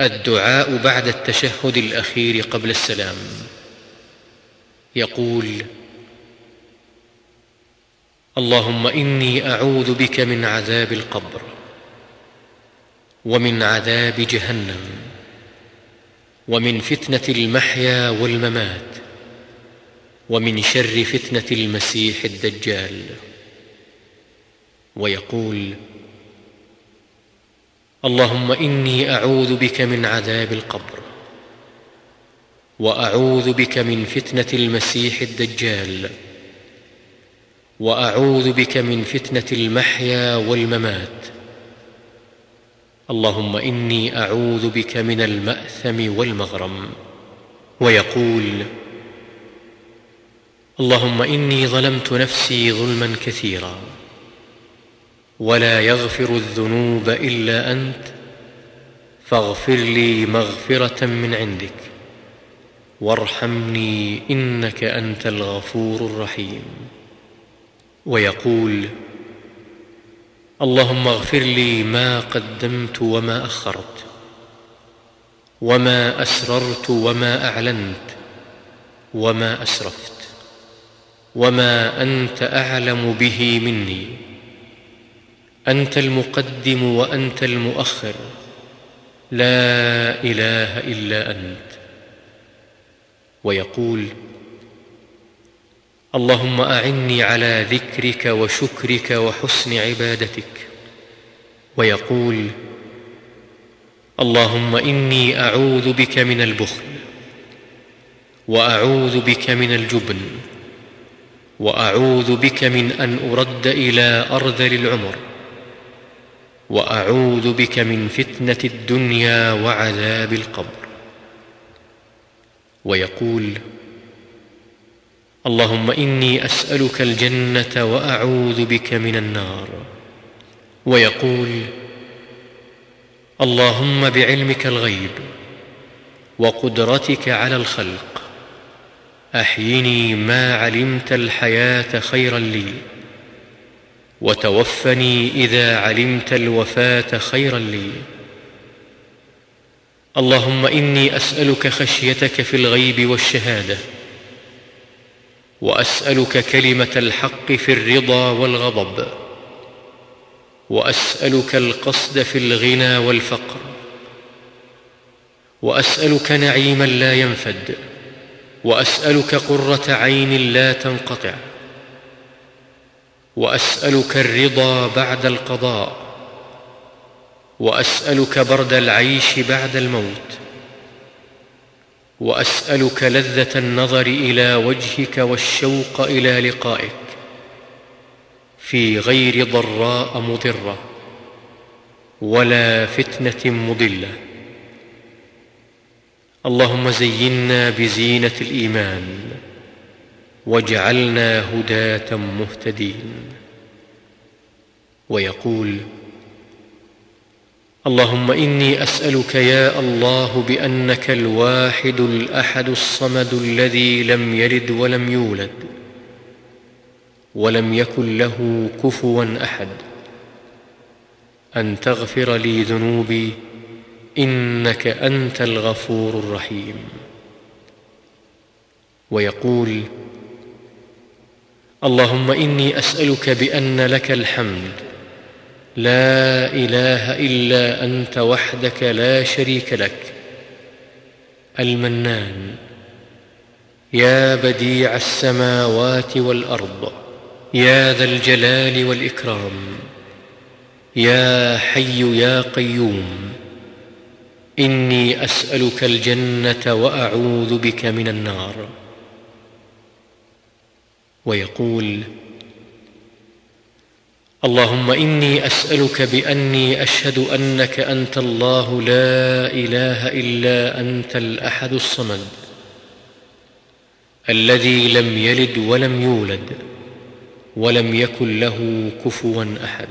الدعاء بعد التشهد الأخير قبل السلام. يقول اللهم إني أعوذ بك من عذاب القبر ومن عذاب جهنم ومن فتنة المحيا والممات ومن شر فتنة المسيح الدجال. ويقول اللهم إني أعوذ بك من عذاب القبر وأعوذ بك من فتنة المسيح الدجال وأعوذ بك من فتنة المحيا والممات. اللهم إني أعوذ بك من المأثم والمغرم ويقول اللهم إني ظلمت نفسي ظلما كثيرا. ولا يغفر الذنوب إلا أنت فاغفر لي مغفرة من عندك وارحمني إنك أنت الغفور الرحيم. ويقول اللهم اغفر لي ما قدمت وما أخرت وما أسررت وما أعلنت وما أسرفت وما أنت أعلم به مني. أنت المقدم وأنت المؤخر. لا إله إلا أنت. ويقول اللهم أعني على ذكرك وشكرك وحسن عبادتك. ويقول اللهم إني أعوذ بك من البخل وأعوذ بك من الجبن وأعوذ بك من أن أرد إلى أرذل العمر. وأعوذ بك من فتنة الدنيا وعذاب القبر. ويقول اللهم إني أسألك الجنة وأعوذ بك من النار. ويقول اللهم بعلمك الغيب وقدرتك على الخلق أحيني ما علمت الحياة خيرا لي. وتوفني إذا علمت الوفاة خيرا لي. اللهم إني أسألك خشيتك في الغيب والشهادة وأسألك كلمة الحق في الرضا والغضب وأسألك القصد في الغنى والفقر وأسألك نعيما لا ينفد وأسألك قرة عين لا تنقطع. وأسألك الرضا بعد القضاء وأسألك برد العيش بعد الموت وأسألك لذة النظر إلى وجهك والشوق إلى لقائك في غير ضراء مضرة ولا فتنة مضلة. اللهم زينا بزينة الإيمان. واجعلنا هداة مهتدين. ويقول اللهم إني أسألك يا الله بأنك الواحد الأحد الصمد الذي لم يلد ولم يولد ولم يكن له كفوا أحد. أن تغفر لي ذنوبي إنك أنت الغفور الرحيم. ويقول اللهم إني أسألك بأن لك الحمد. لا إله إلا أنت وحدك لا شريك لك. المنان. يا بديع السماوات والأرض. يا ذا الجلال والإكرام. يا حي يا قيوم. إني أسألك الجنة وأعوذ بك من النار. ويقول اللهم إني أسألك بأني أشهد أنك أنت الله لا إله إلا أنت الأحد الصمد الذي لم يلد ولم يولد ولم يكن له كفوا أحد.